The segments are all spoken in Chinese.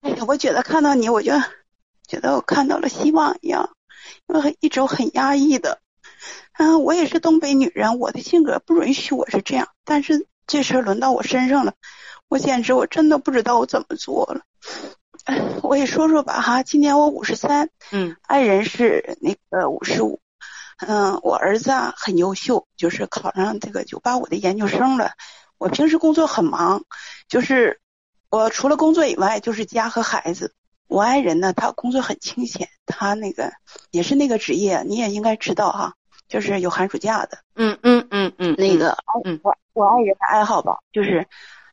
哎呀，我觉得看到你，我就觉得我看到了希望一样，因为一直很压抑的。嗯，我也是东北女人，我的性格不允许我是这样，但是这事轮到我身上了，我简直我真的不知道我怎么做了。我也说说吧哈，今年我五十三，嗯，爱人是那个五十五，嗯，我儿子啊很优秀，就是考上这个九八五的研究生了。我平时工作很忙，就是我除了工作以外就是家和孩子。我爱人呢，他工作很清闲，他那个也是那个职业，你也应该知道哈，就是有寒暑假的。嗯嗯嗯嗯，那个，嗯，我我爱人的爱好吧，就是，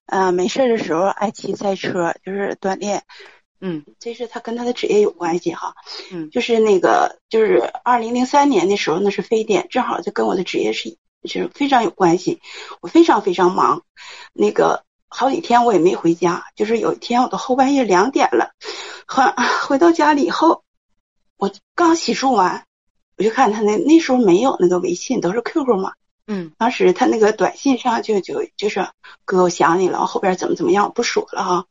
呃，没事的时候爱骑赛车，就是锻炼。嗯，这是他跟他的职业有关系哈。嗯，就是那个，就是二零零三年的时候，那是非典，正好就跟我的职业是是非常有关系。我非常非常忙，那个好几天我也没回家，就是有一天我都后半夜两点了。回 回到家里以后，我刚洗漱完，我就看他那那时候没有那个微信，都是 QQ 嘛。嗯。当时他那个短信上就就就是哥，我想你了，后边怎么怎么样，我不说了哈。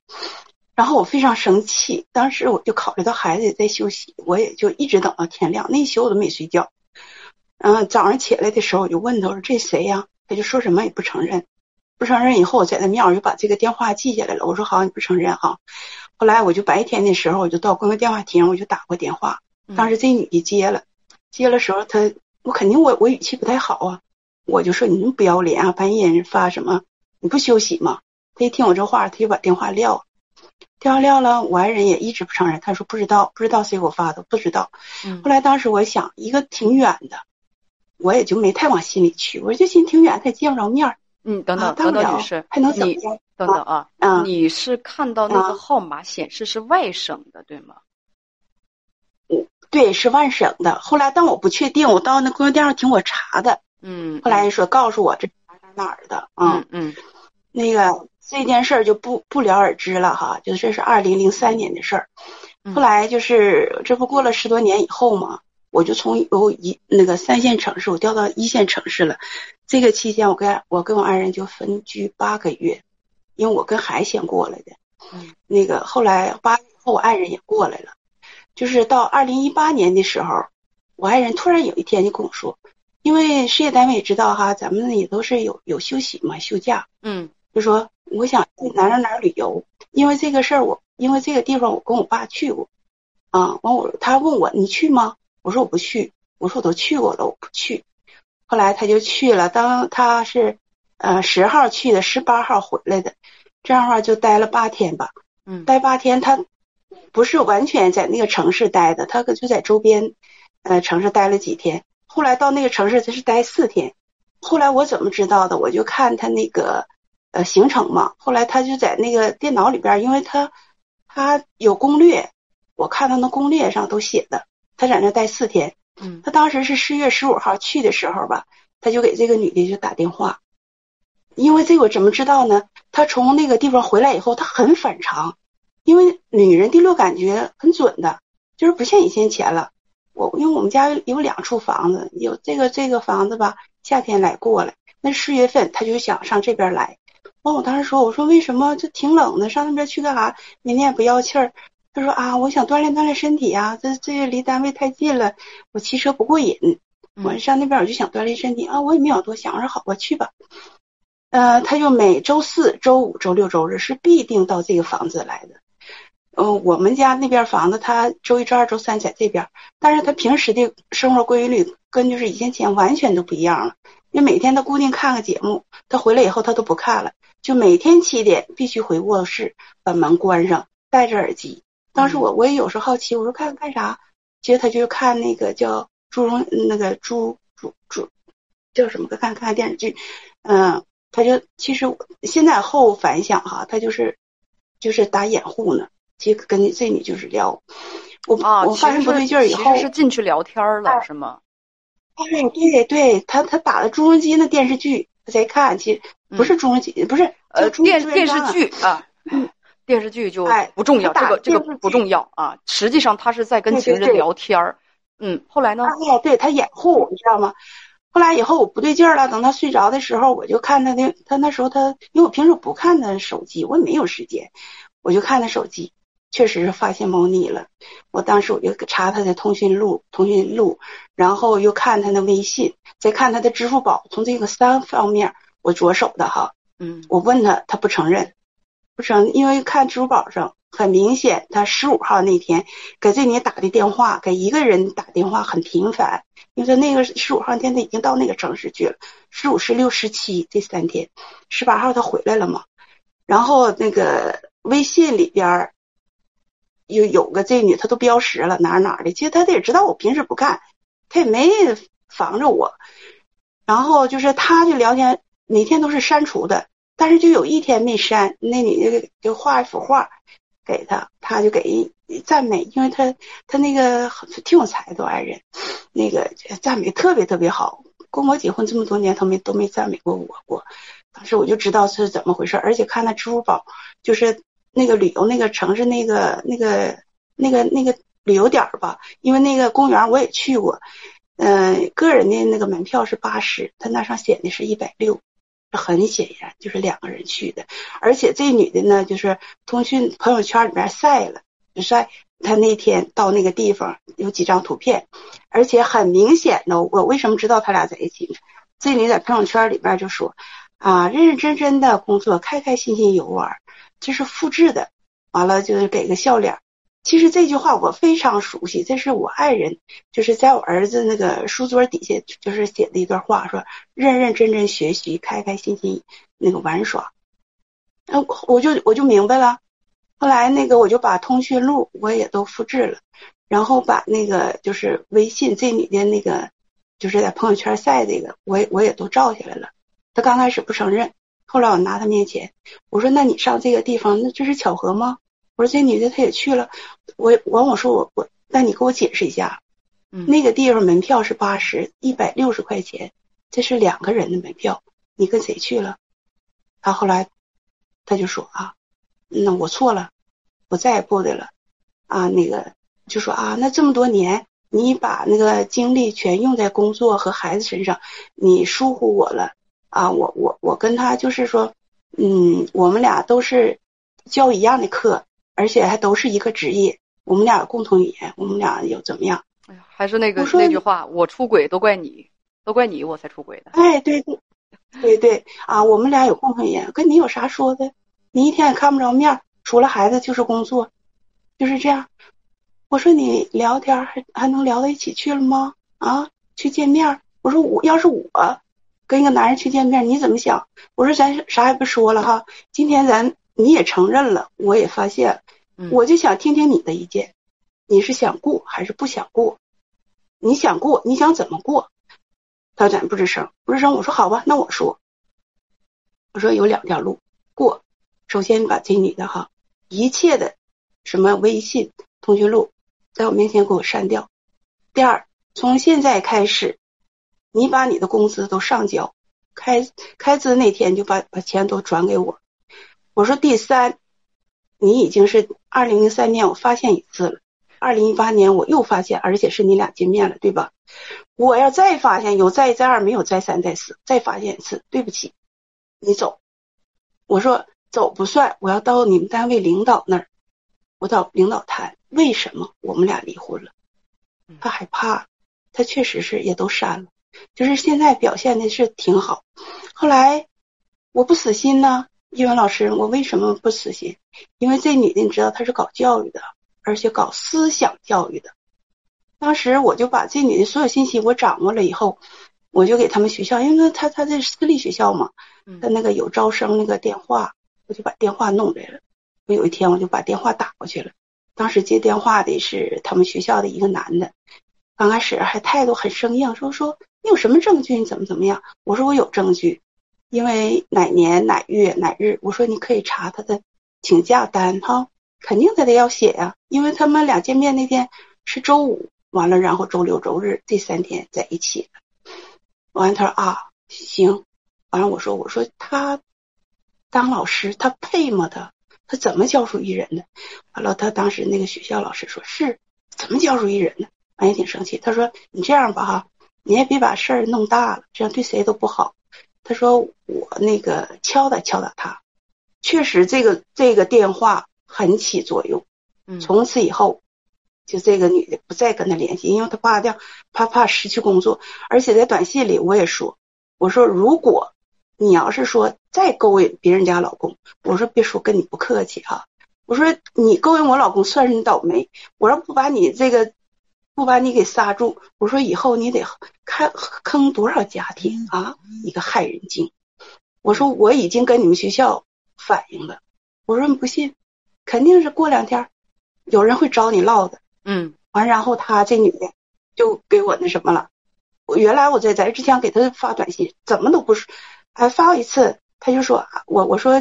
然后我非常生气，当时我就考虑到孩子也在休息，我也就一直等到天亮，那一宿我都没睡觉。嗯，早上起来的时候我就问他，我说这谁呀？他就说什么也不承认，不承认以后我在那面我就把这个电话记下来了。我说好，你不承认哈。后来我就白天的时候，我就到公用电话亭，我就打过电话。当时这女的接了，接了时候，她我肯定我我语气不太好啊，我就说你那么不要脸啊，半夜人发什么？你不休息吗？她一听我这话，她就把电话撂了。电话撂了，我爱人也一直不承认，他说不知道，不知道谁给我发的，不知道。后来当时我想，一个挺远的，我也就没太往心里去，我就心挺远，他见不着面儿。嗯，等等，等等，女士，还能怎么样？等等啊，你是看到那个号码显示是外省的，对吗？我，对，是外省的。后来，但我不确定，我到那公用电话亭我查的。嗯。后来人说告诉我这哪哪哪儿的嗯嗯。那个这件事儿就不不了而知了哈，就这是二零零三年的事儿。后来就是这不过了十多年以后嘛，我就从由一那个三线城市我调到一线城市了。这个期间，我跟我跟我爱人就分居八个月。因为我跟孩先过来的，嗯，那个后来八月后我爱人也过来了，就是到二零一八年的时候，我爱人突然有一天就跟我说，因为事业单位也知道哈，咱们也都是有有休息嘛，休假，嗯，就说我想去哪哪哪旅游，因为这个事儿我因为这个地方我跟我爸去过，啊，完我他问我你去吗？我说我不去，我说我都去过了，我不去。后来他就去了，当他是。呃，十号去的，十八号回来的，这样的话就待了八天吧。嗯，待八天，他不是完全在那个城市待的，他可就在周边呃城市待了几天。后来到那个城市，他是待四天。后来我怎么知道的？我就看他那个呃行程嘛。后来他就在那个电脑里边，因为他他有攻略，我看他那攻略上都写的，他在那待四天。嗯，他当时是十月十五号去的时候吧，他就给这个女的就打电话。因为这个我怎么知道呢？他从那个地方回来以后，他很反常。因为女人第六感觉很准的，就是不像以前前了。我因为我们家有两处房子，有这个这个房子吧，夏天来过来，那十月份他就想上这边来。完，我当时说，我说为什么这挺冷的，上那边去干啥？明天也不要气儿。他说啊，我想锻炼锻炼身体啊，这这离单位太近了，我骑车不过瘾。我上那边我就想锻炼身体啊，我也没想多想，我说好吧，去吧。呃，他就每周四周五周六周日是必定到这个房子来的。嗯，我们家那边房子，他周一周二周三在这边，但是他平时的生活规律跟就是以前前完全都不一样了。因为每天他固定看个节目，他回来以后他都不看了，就每天七点必须回卧室，把门关上，戴着耳机。当时我我也有时候好奇，我说看看啥？其实他就看那个叫朱荣那个朱朱朱叫什么？看看电视剧，嗯。他就其实现在后反想哈，他就是就是打掩护呢。其实跟这女就是聊，我我发现不对劲儿以后是进去聊天了是吗？哎，对对，他他打了朱镕基那电视剧他在看，其实不是朱镕基，不是呃电电视剧啊，电视剧就不重要，这个这个不重要啊。实际上他是在跟情人聊天儿，嗯，后来呢？哎，对他掩护，你知道吗？后来以后我不对劲儿了，等他睡着的时候，我就看他那他那时候他，因为我平时不看他手机，我也没有时间，我就看他手机，确实是发现猫腻了。我当时我就查他的通讯录，通讯录，然后又看他的微信，再看他的支付宝，从这个三方面我着手的哈。嗯，我问他，他不承认，不成，因为看支付宝上很明显，他十五号那天给这女打的电话，给一个人打电话很频繁。因为那个十五号那天他已经到那个城市去了，十五、十六、十七这三天，十八号他回来了嘛。然后那个微信里边有有个这女，他都标识了哪儿哪儿的。其实他也知道我平时不干，他也没防着我。然后就是他就聊天，每天都是删除的，但是就有一天没删，那女的就画一幅画给他，他就给赞美，因为他他那个挺有才的爱人。那个赞美特别特别好，跟我结婚这么多年，他没都没赞美过我过。当时我就知道是怎么回事，而且看他支付宝，就是那个旅游那个城市那个那个那个那个旅游点吧，因为那个公园我也去过，嗯，个人的那个门票是八十，他那上写的是一百六，很显然就是两个人去的，而且这女的呢，就是通讯朋友圈里边晒了，晒。她那天到那个地方有几张图片，而且很明显的，我为什么知道他俩在一起呢？这女在朋友圈里边就说啊，认认真真的工作，开开心心游玩，这是复制的。完了就是给个笑脸。其实这句话我非常熟悉，这是我爱人就是在我儿子那个书桌底下就是写的一段话，说认认真真学习，开开心心那个玩耍。嗯，我就我就明白了。后来那个我就把通讯录我也都复制了，然后把那个就是微信这里的那个就是在朋友圈晒这个，我也我也都照下来了。他刚开始不承认，后来我拿他面前，我说：“那你上这个地方，那这是巧合吗？”我说：“这女的她也去了。”我完我说我我，那你给我解释一下，那个地方门票是八十一百六十块钱，这是两个人的门票，你跟谁去了？他后来他就说啊。那我错了，我再也不的了，啊，那个就说啊，那这么多年你把那个精力全用在工作和孩子身上，你疏忽我了啊，我我我跟他就是说，嗯，我们俩都是教一样的课，而且还都是一个职业，我们俩有共同语言，我们俩有怎么样？哎呀，还是那个那句话，我出轨都怪你，都怪你我才出轨的。哎，对对对对啊，我们俩有共同语言，跟你有啥说的？你一天也看不着面，除了孩子就是工作，就是这样。我说你聊天还还能聊到一起去了吗？啊，去见面。我说我要是我跟一个男人去见面，你怎么想？我说咱啥也不说了哈，今天咱你也承认了，我也发现，我就想听听你的意见，你是想过还是不想过？你想过，你想怎么过？他咱不吱声，不吱声。我说好吧，那我说，我说有两条路过。首先，把这女的哈一切的什么微信、通讯录，在我面前给我删掉。第二，从现在开始，你把你的工资都上交，开开资那天就把把钱都转给我。我说第三，你已经是二零零三年我发现一次了，二零一八年我又发现，而且是你俩见面了，对吧？我要再发现有再再二没有再三再四，再发现一次，对不起，你走。我说。走不算，我要到你们单位领导那儿，我找领导谈为什么我们俩离婚了。他害怕，他确实是也都删了，就是现在表现的是挺好。后来我不死心呢，英文老师，我为什么不死心？因为这女的你知道她是搞教育的，而且搞思想教育的。当时我就把这女的所有信息我掌握了以后，我就给他们学校，因为他他在私立学校嘛，他那个有招生那个电话。我就把电话弄来了。我有一天我就把电话打过去了。当时接电话的是他们学校的一个男的，刚开始还态度很生硬，说说你有什么证据？你怎么怎么样？我说我有证据，因为哪年哪月哪日，我说你可以查他的请假单哈，肯定他得要写呀，因为他们俩见面那天是周五，完了然后周六周日这三天在一起。完了他说啊行，完了我说我说他。当老师他配吗？他他怎么教书育人的？完了，他当时那个学校老师说是怎么教书育人的？俺也挺生气。他说你这样吧哈，你也别把事儿弄大了，这样对谁都不好。他说我那个敲打敲打他，确实这个这个电话很起作用。嗯，从此以后，就这个女的不再跟他联系，因为他怕掉，怕怕失去工作。而且在短信里我也说，我说如果你要是说再勾引别人家老公，我说别说跟你不客气哈，我说你勾引我老公算是你倒霉。我要不把你这个。不把你给刹住，我说以后你得看坑多少家庭啊！一个害人精。我说我已经跟你们学校反映了。我说你不信，肯定是过两天有人会找你唠的。嗯，完然后他这女的就给我那什么了。我原来我在在之前给他发短信，怎么都不是，还发过一次，他就说我我说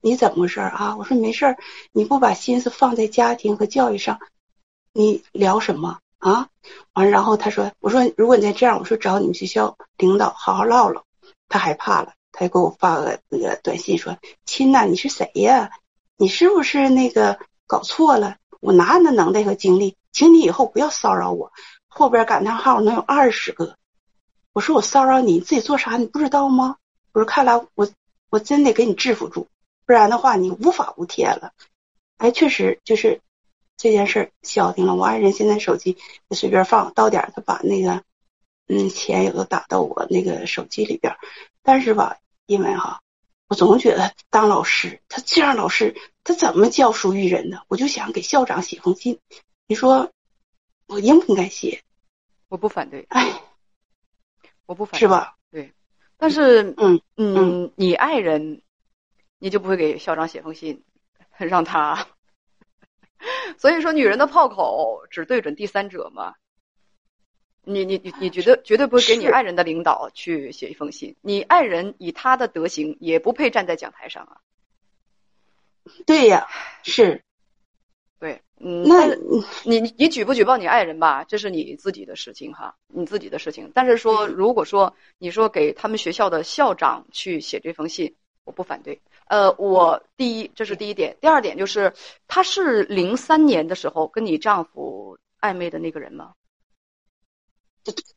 你怎么回事啊？我说没事儿，你不把心思放在家庭和教育上，你聊什么？啊，完然后他说：“我说如果你再这样，我说找你们学校领导好好唠唠。”他害怕了，他就给我发个那个短信说：“亲呐，你是谁呀？你是不是那个搞错了？我哪有那能耐和精力？请你以后不要骚扰我。后边感叹号能有二十个。我说我骚扰你，自己做啥你不知道吗？我说看来我我真得给你制服住，不然的话你无法无天了。哎，确实就是。”这件事消停了，我爱人现在手机就随便放，到点他把那个嗯钱也都打到我那个手机里边。但是吧，因为哈，我总觉得当老师，他这样老师他怎么教书育人呢？我就想给校长写封信，你说我应不应该写？我不反对，哎，我不反对是吧？对，但是嗯嗯，你爱人，你就不会给校长写封信，让他。所以说，女人的炮口只对准第三者嘛？你你你你绝对绝对不会给你爱人的领导去写一封信？你爱人以他的德行也不配站在讲台上啊！对呀，是，对，嗯，那你你你举不举报你爱人吧？这是你自己的事情哈，你自己的事情。但是说，如果说你说给他们学校的校长去写这封信，我不反对。呃，我第一，这是第一点。第二点就是，他是零三年的时候跟你丈夫暧昧的那个人吗？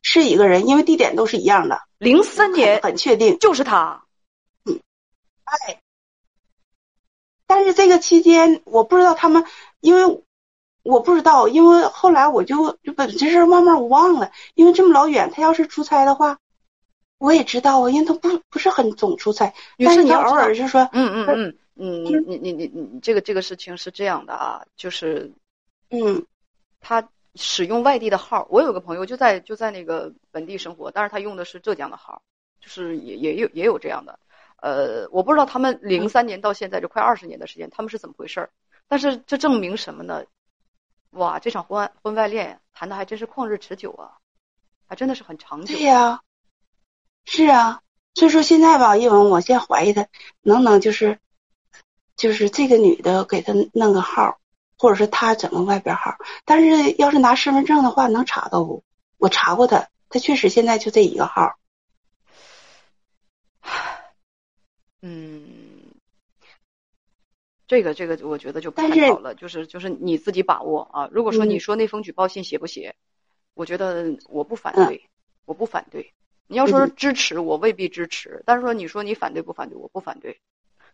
是一个人，因为地点都是一样的。零三年很确定就是他。嗯，哎，但是这个期间我不知道他们，因为我不知道，因为后来我就就把这事慢慢我忘了，因为这么老远，他要是出差的话。我也知道啊，因为他不不是很总出差，但是你偶尔就说，嗯嗯嗯嗯，你你你你你这个这个事情是这样的啊，就是，嗯，他使用外地的号，我有个朋友就在就在那个本地生活，但是他用的是浙江的号，就是也也有也有这样的，呃，我不知道他们零三年到现在这快二十年的时间，他们是怎么回事儿，但是这证明什么呢？哇，这场婚婚外恋谈的还真是旷日持久啊，还真的是很长久。对呀。是啊，所以说现在吧，一文，我现在怀疑他能不能就是，就是这个女的给他弄个号，或者是他整个外边号。但是要是拿身份证的话，能查到不？我查过他，他确实现在就这一个号。嗯，这个这个，我觉得就不太好了。就是就是你自己把握啊。如果说你说那封举报信写不写，我觉得我不反对，我不反对。你要说支持，我未必支持。但是说，你说你反对不反对？我不反对。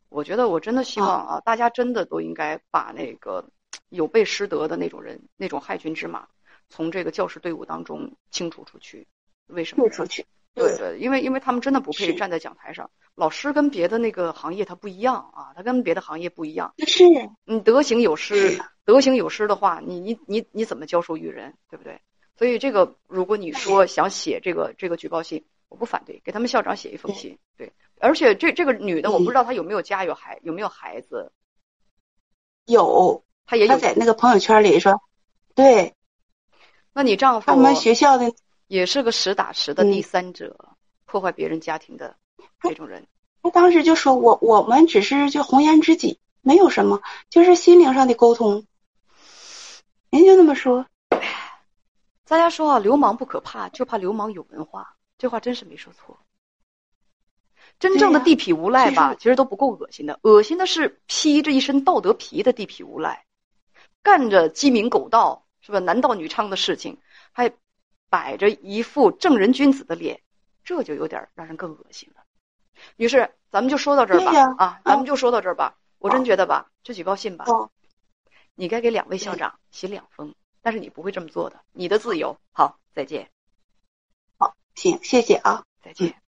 我觉得我真的希望啊，大家真的都应该把那个有备失德的那种人、那种害群之马，从这个教师队伍当中清除出去。为什么？清出去。对对，因为因为他们真的不配站在讲台上。老师跟别的那个行业他不一样啊，他跟别的行业不一样。是。你德行有失，德行有失的话，你你你你怎么教书育人？对不对？所以这个，如果你说想写这个这个举报信，我不反对，给他们校长写一封信。对，而且这这个女的，我不知道她有没有家有孩有没有孩子。有，她也有。在那个朋友圈里说，对。那你丈夫他们学校的也是个实打实的第三者，破坏别人家庭的这种人。他当时就说我我们只是就红颜知己，没有什么，就是心灵上的沟通。您就那么说。大家说啊流氓不可怕就怕流氓有文化这话真是没说错。真正的地痞无赖吧其实。都不够恶心的。恶心的是披着一身道德皮的地痞无赖干着鸡鸣狗盗是吧男盗女娼的事情还摆着一副正人君子的脸这就有点让人更恶心了。于是咱们就说到这儿吧啊咱们就说到这儿吧我真觉得吧这举报信吧。你该给两位校长写两封。但是你不会这么做的你的自由。好再见。好行谢谢啊。再见。